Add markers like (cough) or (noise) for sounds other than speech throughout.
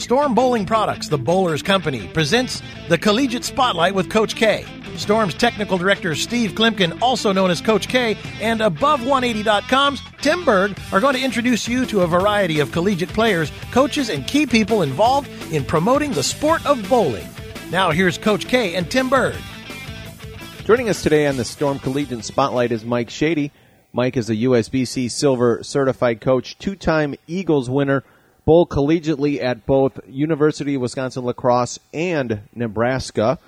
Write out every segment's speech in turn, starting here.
Storm Bowling Products, the Bowlers Company, presents the Collegiate Spotlight with Coach K. Storm's technical director Steve Kloempken, also known as Coach K, and Above180.com's Tim Berg are going to introduce you to a variety of collegiate players, coaches, and key people involved in promoting the sport of bowling. Now here's Coach K and Tim Berg. Joining us today on the Storm Collegiate Spotlight is Mike Shady. Mike is a USBC Silver certified coach, two-time Eagles winner, bowl collegiately at both University of Wisconsin La Crosse and Nebraska.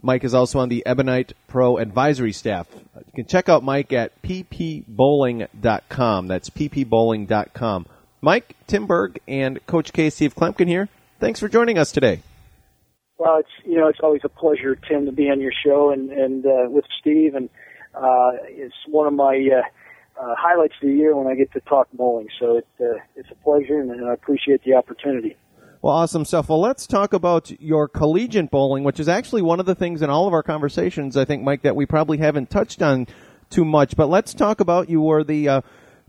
Mike is also on the Ebonite Pro advisory staff. You can check out Mike at ppbowling.com. That's ppbowling.com. Mike, Tim Berg, and Coach K. Steve Kloempken here. Thanks for joining us today. Well, it's you know it's always a pleasure, Tim, to be on your show and and uh, with Steve, and uh, it's one of my uh, uh, highlights of the year when I get to talk bowling. So it, uh, it's a pleasure, and, and I appreciate the opportunity. Well, awesome stuff. Well, let's talk about your collegiate bowling, which is actually one of the things in all of our conversations, I think, Mike, that we probably haven't touched on too much. But let's talk about you were the uh,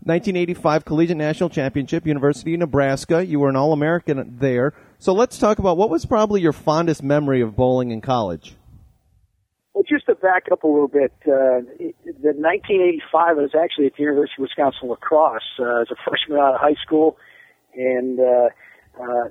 1985 Collegiate National Championship, University of Nebraska. You were an All American there. So let's talk about what was probably your fondest memory of bowling in college. Well, just to back up a little bit, uh, the 1985 I was actually at the University of Wisconsin La Crosse uh, as a freshman out of high school, and uh, uh,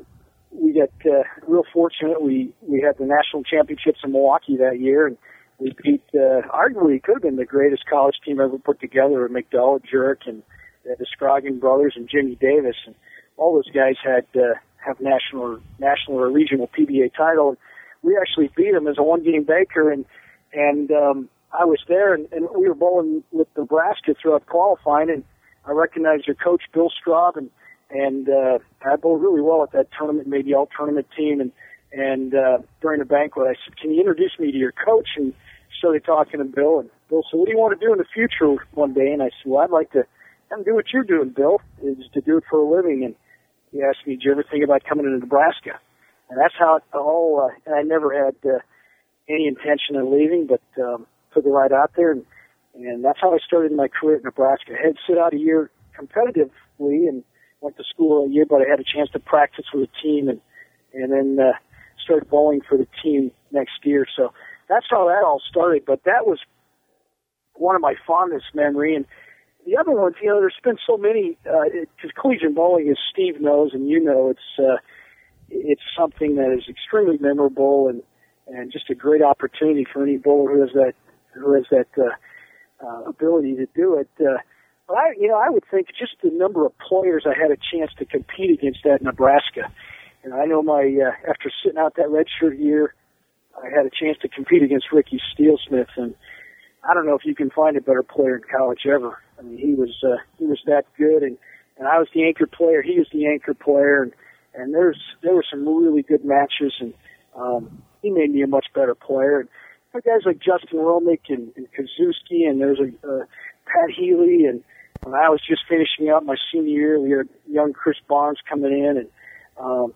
we got uh, real fortunate. We we had the national championships in Milwaukee that year, and we beat uh, arguably could have been the greatest college team ever put together. With McDowell, Jurek, and uh, the Scroggin brothers, and Jimmy Davis, and all those guys had uh, have national national or regional PBA title. And we actually beat them as a one game baker, and and um, I was there, and, and we were bowling with Nebraska throughout qualifying, and I recognized your coach Bill Straub and and uh, I bowled really well at that tournament, made the all tournament team, and and uh, during the banquet, I said, "Can you introduce me to your coach?" And started talking to Bill, and Bill said, "What do you want to do in the future one day?" And I said, "Well, I'd like to come do what you're doing, Bill, is to do it for a living." And he asked me, "Did you ever think about coming to Nebraska?" And that's how it all. Uh, and I never had uh, any intention of leaving, but um, put it right out there, and and that's how I started my career at Nebraska. I had sit out a year competitively and went to school a year, but I had a chance to practice with the team and and then uh, started bowling for the team next year. So that's how that all started. But that was one of my fondest memory. And the other ones, you know, there's been so many. Because uh, collegiate bowling, as Steve knows and you know, it's uh, it's something that is extremely memorable and and just a great opportunity for any bowler who has that who has that uh, uh, ability to do it. Uh, but I, you know, I would think just the number of players I had a chance to compete against at Nebraska. And I know my uh, after sitting out that redshirt year, I had a chance to compete against Ricky Steelsmith, and I don't know if you can find a better player in college ever. I mean, he was uh, he was that good, and and I was the anchor player. He was the anchor player, and and there's there were some really good matches, and um, he made me a much better player. And guys like Justin Romick and, and Kazuski, and there's a uh, Pat Healy, and when I was just finishing up my senior year, we had young Chris Barnes coming in, and um,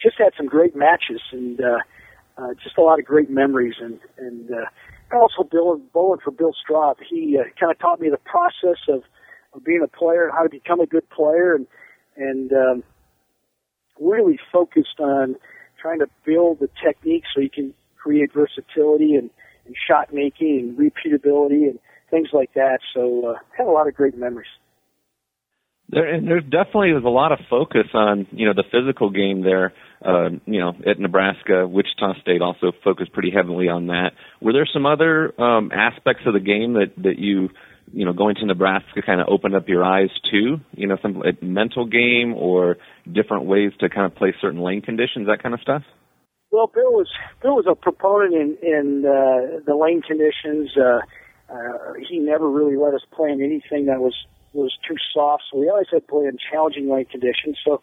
just had some great matches and uh, uh, just a lot of great memories. And and uh, also Bill bowling for Bill Straub. He uh, kind of taught me the process of of being a player, how to become a good player, and and um, really focused on trying to build the technique so you can create versatility and, and shot making and repeatability and things like that. So uh, had a lot of great memories. There, and there's definitely there's a lot of focus on you know the physical game there. Uh, you know, at Nebraska, Wichita State also focused pretty heavily on that. Were there some other um, aspects of the game that that you you know going to Nebraska kind of opened up your eyes to? You know, some like, mental game or different ways to kind of play certain lane conditions, that kind of stuff. Well, Bill was Bill was a proponent in in uh, the lane conditions. Uh, uh, he never really let us play in anything that was was too soft. So we always had to play in challenging lane conditions. So,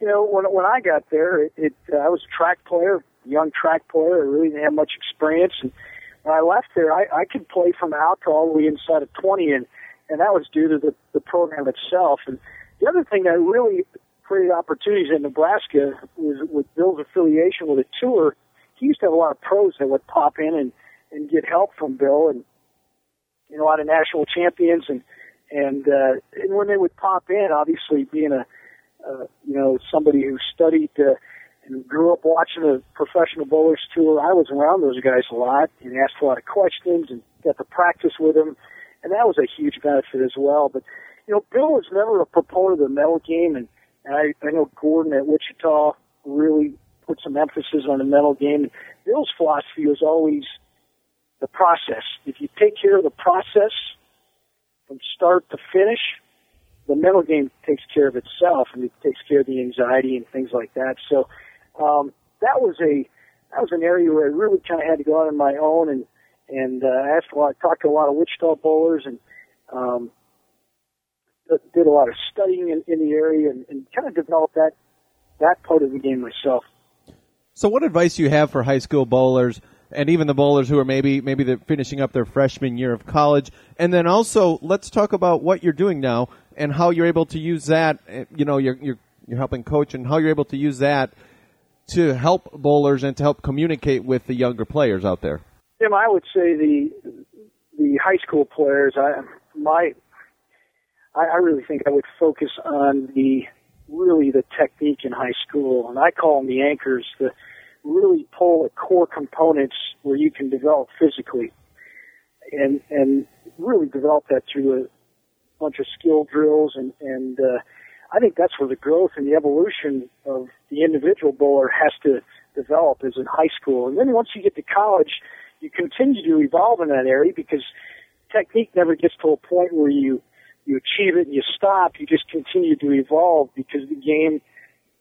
you know, when when I got there, it, it uh, I was a track player, young track player. I really didn't have much experience, and when I left there, I, I could play from out to all the way inside of 20, and and that was due to the the program itself. And the other thing that really created opportunities in Nebraska was with Bill's affiliation with a tour. He used to have a lot of pros that would pop in and and get help from Bill, and you know, a lot of national champions and and uh, and when they would pop in, obviously being a uh, you know somebody who studied uh, and grew up watching the professional bowlers tour. I was around those guys a lot and asked a lot of questions and got to practice with them, and that was a huge benefit as well. But you know, Bill was never a proponent of the mental game, and, and I, I know Gordon at Wichita really put some emphasis on the mental game. Bill's philosophy was always the process. If you take care of the process from start to finish, the mental game takes care of itself and it takes care of the anxiety and things like that. So um, that was a that was an area where I really kind of had to go out on my own and and uh, asked a lot, talked to a lot of Wichita bowlers and um, did a lot of studying in, in the area and, and kind of developed that that part of the game myself. So, what advice do you have for high school bowlers? and even the bowlers who are maybe maybe they're finishing up their freshman year of college. And then also, let's talk about what you're doing now and how you're able to use that. Eh, you know, you're you're you're helping coach and how you're able to use that to help bowlers and to help communicate with the younger players out there? Tim, I would say the the high school players. I my I, I really think I would focus on the really the technique in high school, and I call them the anchors. The really pull the core components where you can develop physically, and and really develop that through a bunch of skill drills and and uh, I think that's where the growth and the evolution of the individual bowler has to develop is in high school. And then once you get to college, you continue to evolve in that area because technique never gets to a point where you you achieve it and you stop. You just continue to evolve because the game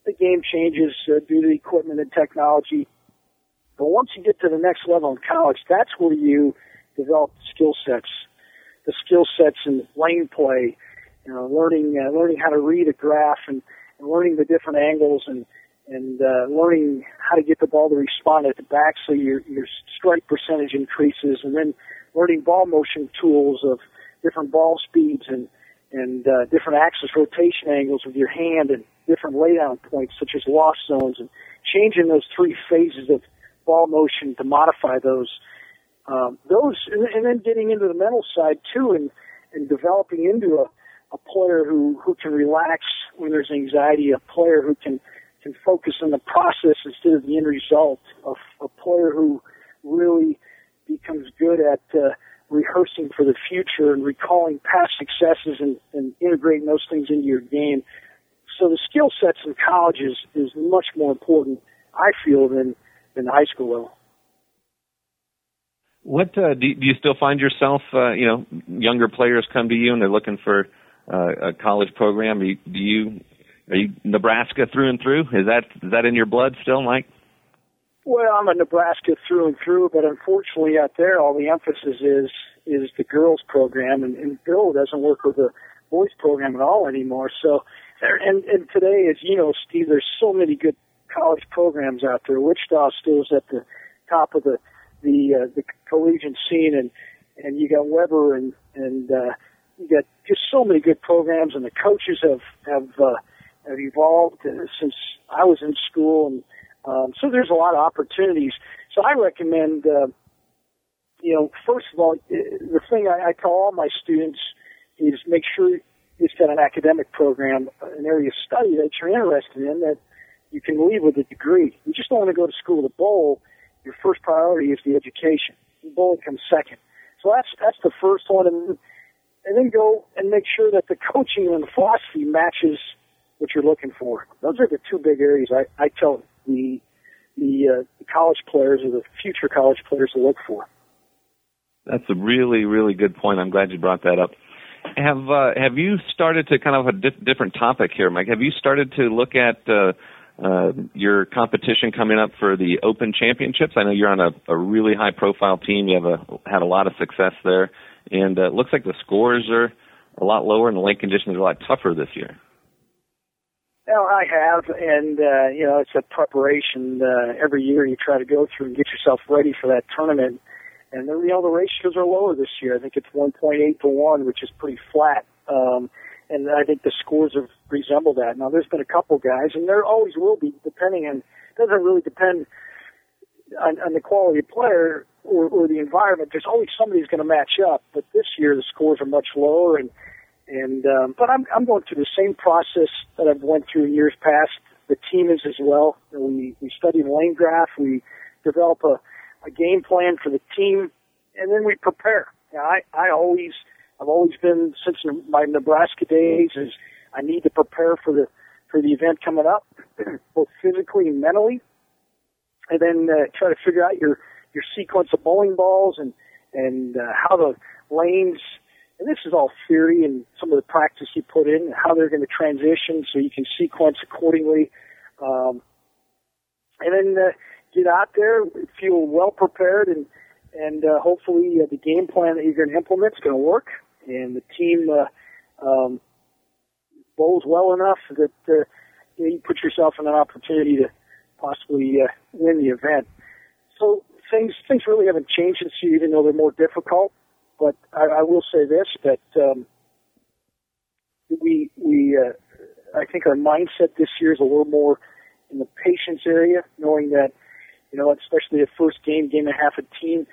the game changes uh, due to equipment and technology. But once you get to the next level in college, that's where you develop skill sets, the skill sets in lane play, you know, learning uh, learning how to read a graph and, and learning the different angles and and uh, learning how to get the ball to respond at the back so your your strike percentage increases, and then learning ball motion tools of different ball speeds and and uh, different axis rotation angles with your hand and different laydown points such as lost zones and changing those three phases of ball motion to modify those um, those and, and then getting into the mental side too and and developing into a a player who who can relax when there's anxiety, a player who can can focus on the process instead of the end result, a, a player who really becomes good at uh, rehearsing for the future and recalling past successes and, and integrating those things into your game. So the skill sets in college is, is much more important, I feel, than than high school level. What uh, do, do you still find yourself? Uh, you know, younger players come to you and they're looking for uh, a college program? Do you, do you are you Nebraska through and through? Is that is that in your blood still, Mike? Well, I'm a Nebraska through and through, but unfortunately out there, all the emphasis is is the girls program, and, and Bill doesn't work with the boys program at all anymore. So, and and today, as you know, Steve, there's so many good college programs out there. Wichita still is at the top of the the uh, the collegiate scene, and and you got Webber and and uh, you got just so many good programs, and the coaches have have uh, have evolved since I was in school, and um, so there's a lot of opportunities. So I recommend, uh, you know, first of all, the thing I, I tell all my students is make sure you've got an academic program, an area of study that you're interested in that you can leave with a degree. You just don't want to go to school to bowl. Your first priority is the education. Bowling comes second. So that's that's the first one. And and then go and make sure that the (laughs) coaching and the philosophy matches what you're looking for. Those are the two big areas I, I tell the the, uh, the college players or the future college players to look for. That's a really really good point. I'm glad you brought that up. Have uh, have you started to kind of a di- different topic here, Mike? Have you started to look at uh, uh, your competition coming up for the Open Championships? I know you're on a, a really high profile team. You have a, had a lot of success there and uh, it looks like the scores are a lot lower and the lane conditions are a lot tougher this year. Well, I have, and uh, you know, it's a preparation. Uh, every year you try to go through and get yourself ready for that tournament. And the, you know, the ratios are lower this year. I think it's 1.8 to one, which is pretty flat. Um, and I think the scores have resembled that. Now, there's been a couple guys, and there always will be, depending on. Doesn't really depend on, on the quality of player or, or the environment, there's always somebody who's going to match up. But this year the scores are much lower, and and um, but I'm I'm going through the same process that I've went through in years past. the team is as well. We we study the lane graph. We develop a, a game plan for the team, and then we prepare. Now, I I always I've always been since my Nebraska days is I need to prepare for the for the event coming up, (clears throat) both physically and mentally, and then uh, try to figure out your your sequence of bowling balls and and uh, how the lanes. And this is all theory and some of the practice you put in, how they're going to transition, so you can sequence accordingly. Um, and then uh, get out there, feel well prepared, and and uh, hopefully uh, the game plan that you're going to implement is going to work, and the team uh, um, bowls well enough that uh, you, know, you put yourself in an opportunity to possibly uh, win the event. So things things really haven't changed this year, even though they're more difficult. But I, I will say this that um, we we uh, I think our mindset this year is a little more in the patience area, knowing that you know, especially a first game, game and a half a team.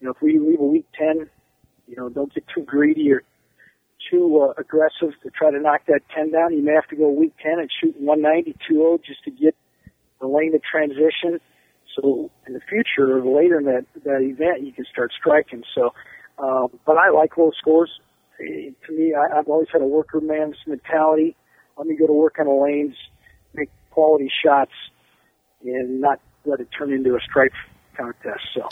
You know, if we leave a weak ten, you know, don't get too greedy or too uh, aggressive to try to knock that 10 down. You may have to go weak 10 and shoot 190, 2 just to get the lane of transition. So in the future or later in that, that event, you can start striking. So, um, but I like low scores. Eh, to me, I, I've always had a worker man's mentality. Let me go to work on the lanes, make quality shots, and not let it turn into a strike contest. So.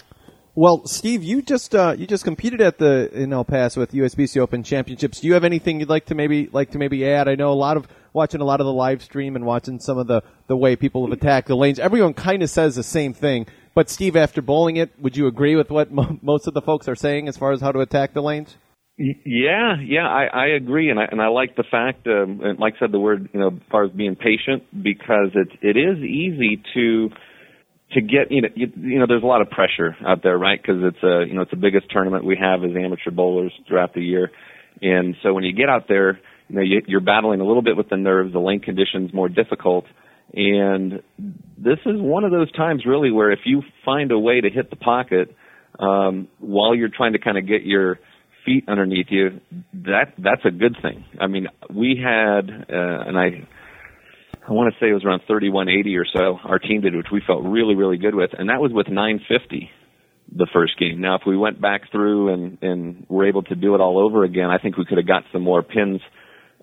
Well, Steve, you just uh, you just competed at the in El Paso with USBC Open Championships. Do you have anything you'd like to maybe like to maybe add? I know a lot of watching a lot of the live stream and watching some of the the way people have attacked the lanes. Everyone kind of says the same thing. But Steve, after bowling it, would you agree with what (laughs) mo- most of the folks are saying as far as how to attack the lanes? Yeah, yeah, I, I agree, and I and I like the fact, um, and Mike said the word, you know, as far as being patient, because it it is easy to to get you know you, you know there's a lot of pressure out there right because it's a you know it's the biggest tournament we have as amateur bowlers throughout the year and so when you get out there you know you, you're battling a little bit with the nerves the lane conditions more difficult and this is one of those times really where if you find a way to hit the pocket um while you're trying to kind of get your feet underneath you that that's a good thing i mean we had uh, and i I want to say it was around 3180 or so. Our team did, which we felt really, really good with, and that was with 950 the first game. Now, if we went back through and and were able to do it all over again, I think we could have got some more pins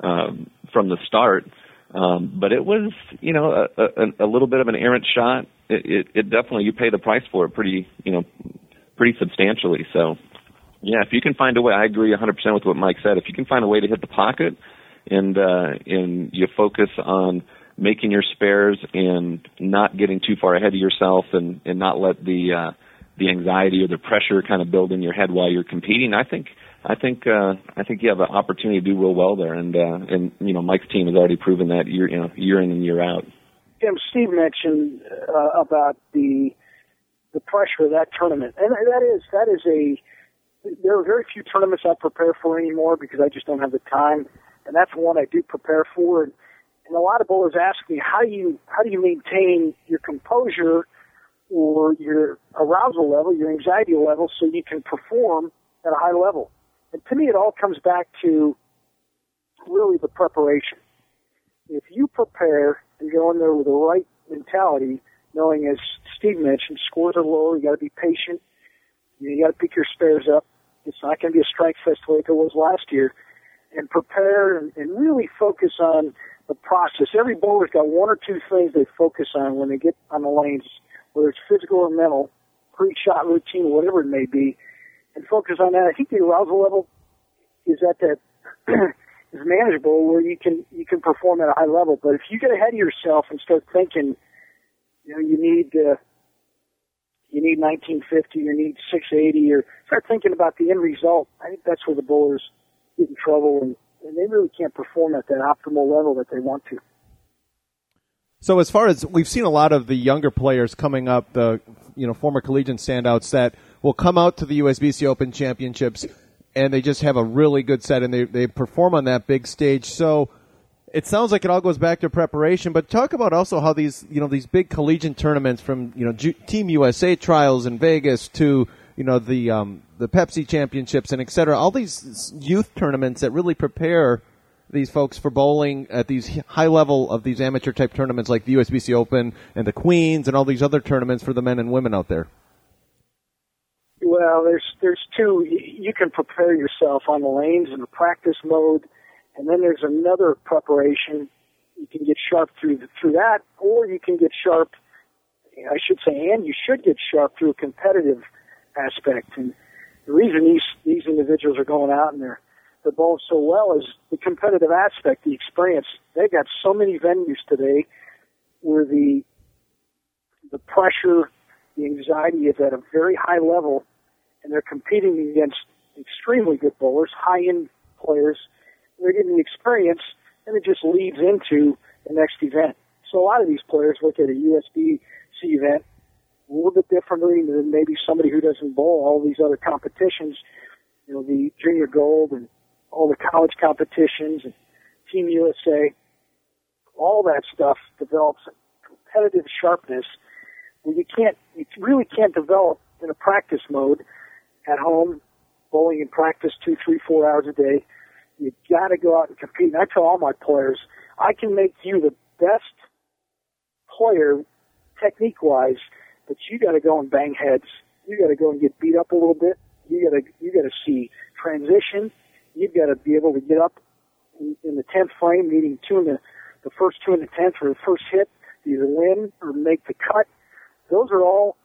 um, from the start. Um, but it was, you know, a, a, a little bit of an errant shot. It, it, it definitely you pay the price for it pretty, you know, pretty substantially. So, yeah, if you can find a way, I agree 100% with what Mike said. If you can find a way to hit the pocket, and uh, and you focus on making your spares and not getting too far ahead of yourself and, and not let the uh, the anxiety or the pressure kind of build in your head while you're competing. I think I think uh, I think you have an opportunity to do real well there, and uh, and you know Mike's team has already proven that year you know year in and year out. Jim, Steve mentioned uh, about the the pressure of that tournament, and that is that is a there are very few tournaments I prepare for anymore because I just don't have the time, and that's one I do prepare for. And and a lot of bowlers ask me, how you how do you maintain your composure or your arousal level, your anxiety level, so you can perform at a high level? And to me, it all comes back to really the preparation. If you prepare and go in there with the right mentality, knowing as Steve mentioned, scores are lower, you got to be patient. You got to pick your spares up. It's not going to be a strike fest like it was last year. And prepare and, and really focus on the process. Every bowler's got one or two things they focus on when they get on the lanes, whether it's physical or mental, pre-shot routine, whatever it may be, and focus on that. I think the arousal level is at that (clears throat) is manageable where you can you can perform at a high level. But if you get ahead of yourself and start thinking, you know, you need uh, you need 1950, you need 680, or start thinking about the end result. I think that's where the bowlers get in trouble and and they really can't perform at that optimal level that they want to. So as far as we've seen a lot of the younger players coming up, the you know former collegiate standouts that will come out to the USBC Open Championships and they just have a really good set and they they perform on that big stage. So it sounds like it all goes back to preparation, but talk about also how these you know these big collegiate tournaments from you know Team USA trials in Vegas to you know the um, the Pepsi championships and et cetera. All these youth tournaments that really prepare these folks for bowling at these high level of these amateur type tournaments like the USBC Open and the Queens and all these other tournaments for the men and women out there? Well, there's there's two. You can prepare yourself on the lanes in the practice mode, and then there's another preparation. You can get sharp through through that, or you can get sharp. I should say, and you should get sharp through a competitive aspect. And the reason these these individuals are going out and they're they're bowling so well is the competitive aspect, the experience. They've got so many venues today where the the pressure, the anxiety is at a very high level and they're competing against extremely good bowlers, high-end players. They're getting the experience, and it just leads into the next event. So a lot of these players look at a USBC event a little bit differently than maybe somebody who doesn't bowl all these other competitions. You know, the junior gold and all the college competitions and Team USA. All that stuff develops competitive sharpness where you can't, you really can't develop in a practice mode at home, bowling in practice two, three, four hours a day. You got to go out and compete. And I tell all my players, I can make you the best player technique wise, but you got to go and bang heads. You got to go and get beat up a little bit. You got to you got to see transition. You've got to be able to get up in, the tenth frame, meaning two in the the first two in the tenth or the first hit, either win or make the cut. Those are all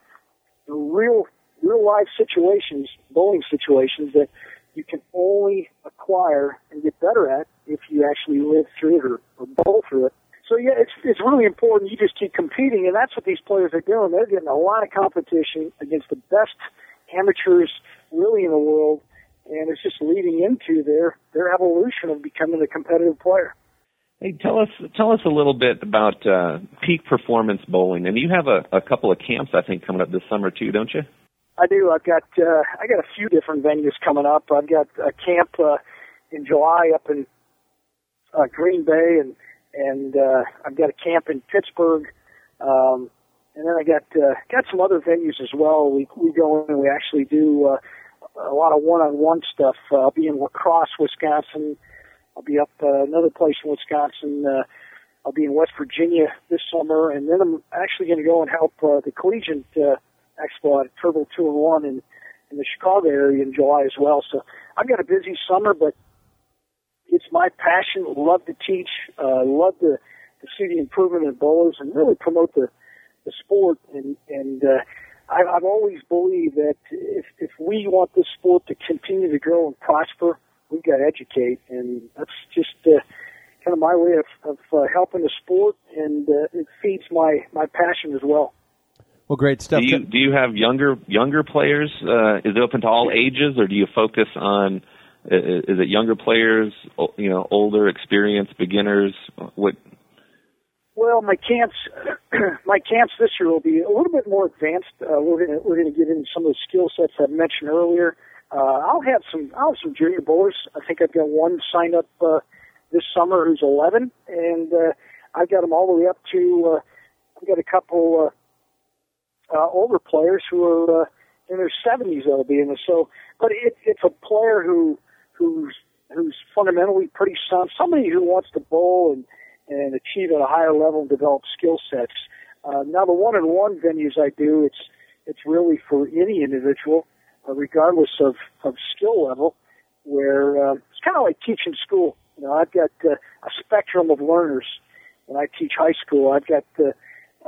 the real real life situations, bowling situations that you can only acquire and get better at if you actually live through it or, or bowl through it. So yeah, it's it's really important. You just keep competing, and that's what these players are doing. They're getting a lot of competition against the best amateurs really in the world, and it's just leading into their their evolution of becoming a competitive player. Hey, tell us tell us a little bit about uh, peak performance bowling, and you have a, a couple of camps I think coming up this summer too, don't you? I do. I've got uh, I got a few different venues coming up. I've got a camp uh, in July up in uh, Green Bay, and and uh, I've got a camp in Pittsburgh, um, and then I got uh, got some other venues as well. We we go in and we actually do uh, a lot of one-on-one stuff. Uh, I'll be in La Crosse, Wisconsin. I'll be up uh, another place in Wisconsin. Uh, I'll be in West Virginia this summer, and then I'm actually going to go and help uh, the collegiate. Uh, Expo at Turbo Two and One in in the Chicago area in July as well. So I've got a busy summer, but it's my passion. Love to teach. Uh, love to to see the improvement in bowlers and really promote the the sport. And and uh, I, I've always believed that if if we want this sport to continue to grow and prosper, we've got to educate, and that's just. Uh, Kind of my way of, of uh, helping the sport, and uh, it feeds my my passion as well. Well, great stuff. Do you do you have younger younger players? Uh, is it open to all ages, or do you focus on? Is it younger players? You know, older, experienced, beginners? What? Well, my camps, (clears throat) my camps this year will be a little bit more advanced. Uh, we're going to we're going to get into some of the skill sets I mentioned earlier. Uh, I'll have some I'll have some junior bowlers. I think I've got one signed up uh, this summer who's 11, and uh, I've got them all the way up to. Uh, I've got a couple. Uh, uh, older players who are uh, in their 70s that'll be in this. So, but it, it's a player who who's who's fundamentally pretty sound. Somebody who wants to bowl and and achieve at a higher level and develop skill sets. Uh, now, the one-on-one venues I do, it's it's really for any individual, uh, regardless of of skill level. Where uh, it's kind of like teaching school. You know, I've got uh, a spectrum of learners. When I teach high school, I've got uh,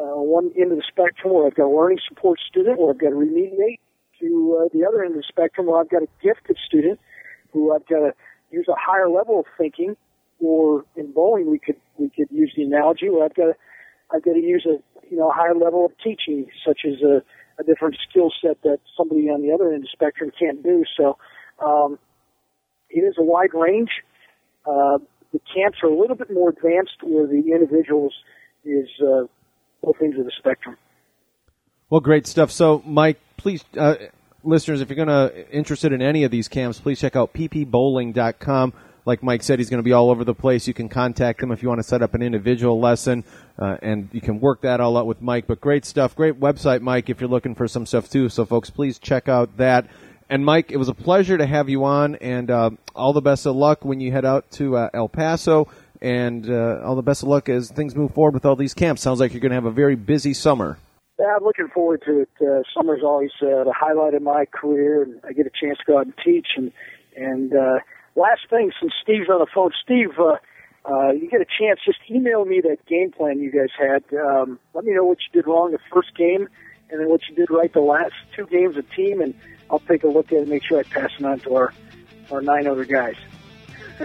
uh, one end of the spectrum where I've got a learning support student where I've got to remediate to uh, the other end of the spectrum where I've got a gifted student who I've got to use a higher level of thinking or in bowling we could we could use the analogy where I've got to I've got to use a you know a higher level of teaching such as a, a different skill set that somebody on the other end of the spectrum can't do. So um, it is a wide range. Uh, the camps are a little bit more advanced where the individuals is uh, both ends of the spectrum. Well, great stuff. So, Mike, please, uh, listeners, if you're going to interested in any of these camps, please check out ppbowling.com. Like Mike said, he's going to be all over the place. You can contact him if you want to set up an individual lesson, uh, and you can work that all out with Mike. But great stuff, great website, Mike. If you're looking for some stuff too, so folks, please check out that. And Mike, it was a pleasure to have you on, and uh, all the best of luck when you head out to uh, El Paso, and uh, all the best of luck as things move forward with all these camps. Sounds like you're going to have a very busy summer. Yeah, I'm looking forward to it. Uh, summer's always uh, the highlight of my career, and I get a chance to go out and teach. And and uh, last thing, since Steve's on the phone, Steve, uh, uh, you get a chance, just email me that game plan you guys had. Um, let me know what you did wrong the first game, and then what you did right the last two games of team, and I'll take a look at it and make sure I pass it on to our our nine other guys.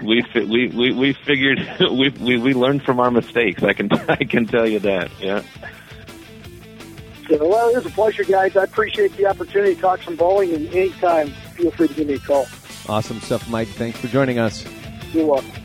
We we we we figured (laughs) we we we learned from our mistakes. I can (laughs) I can tell you that. Yeah. So, well, it was a pleasure, guys. I appreciate the opportunity to talk some bowling, and anytime, feel free to give me a call. Awesome stuff, Mike. Thanks for joining us. You're welcome.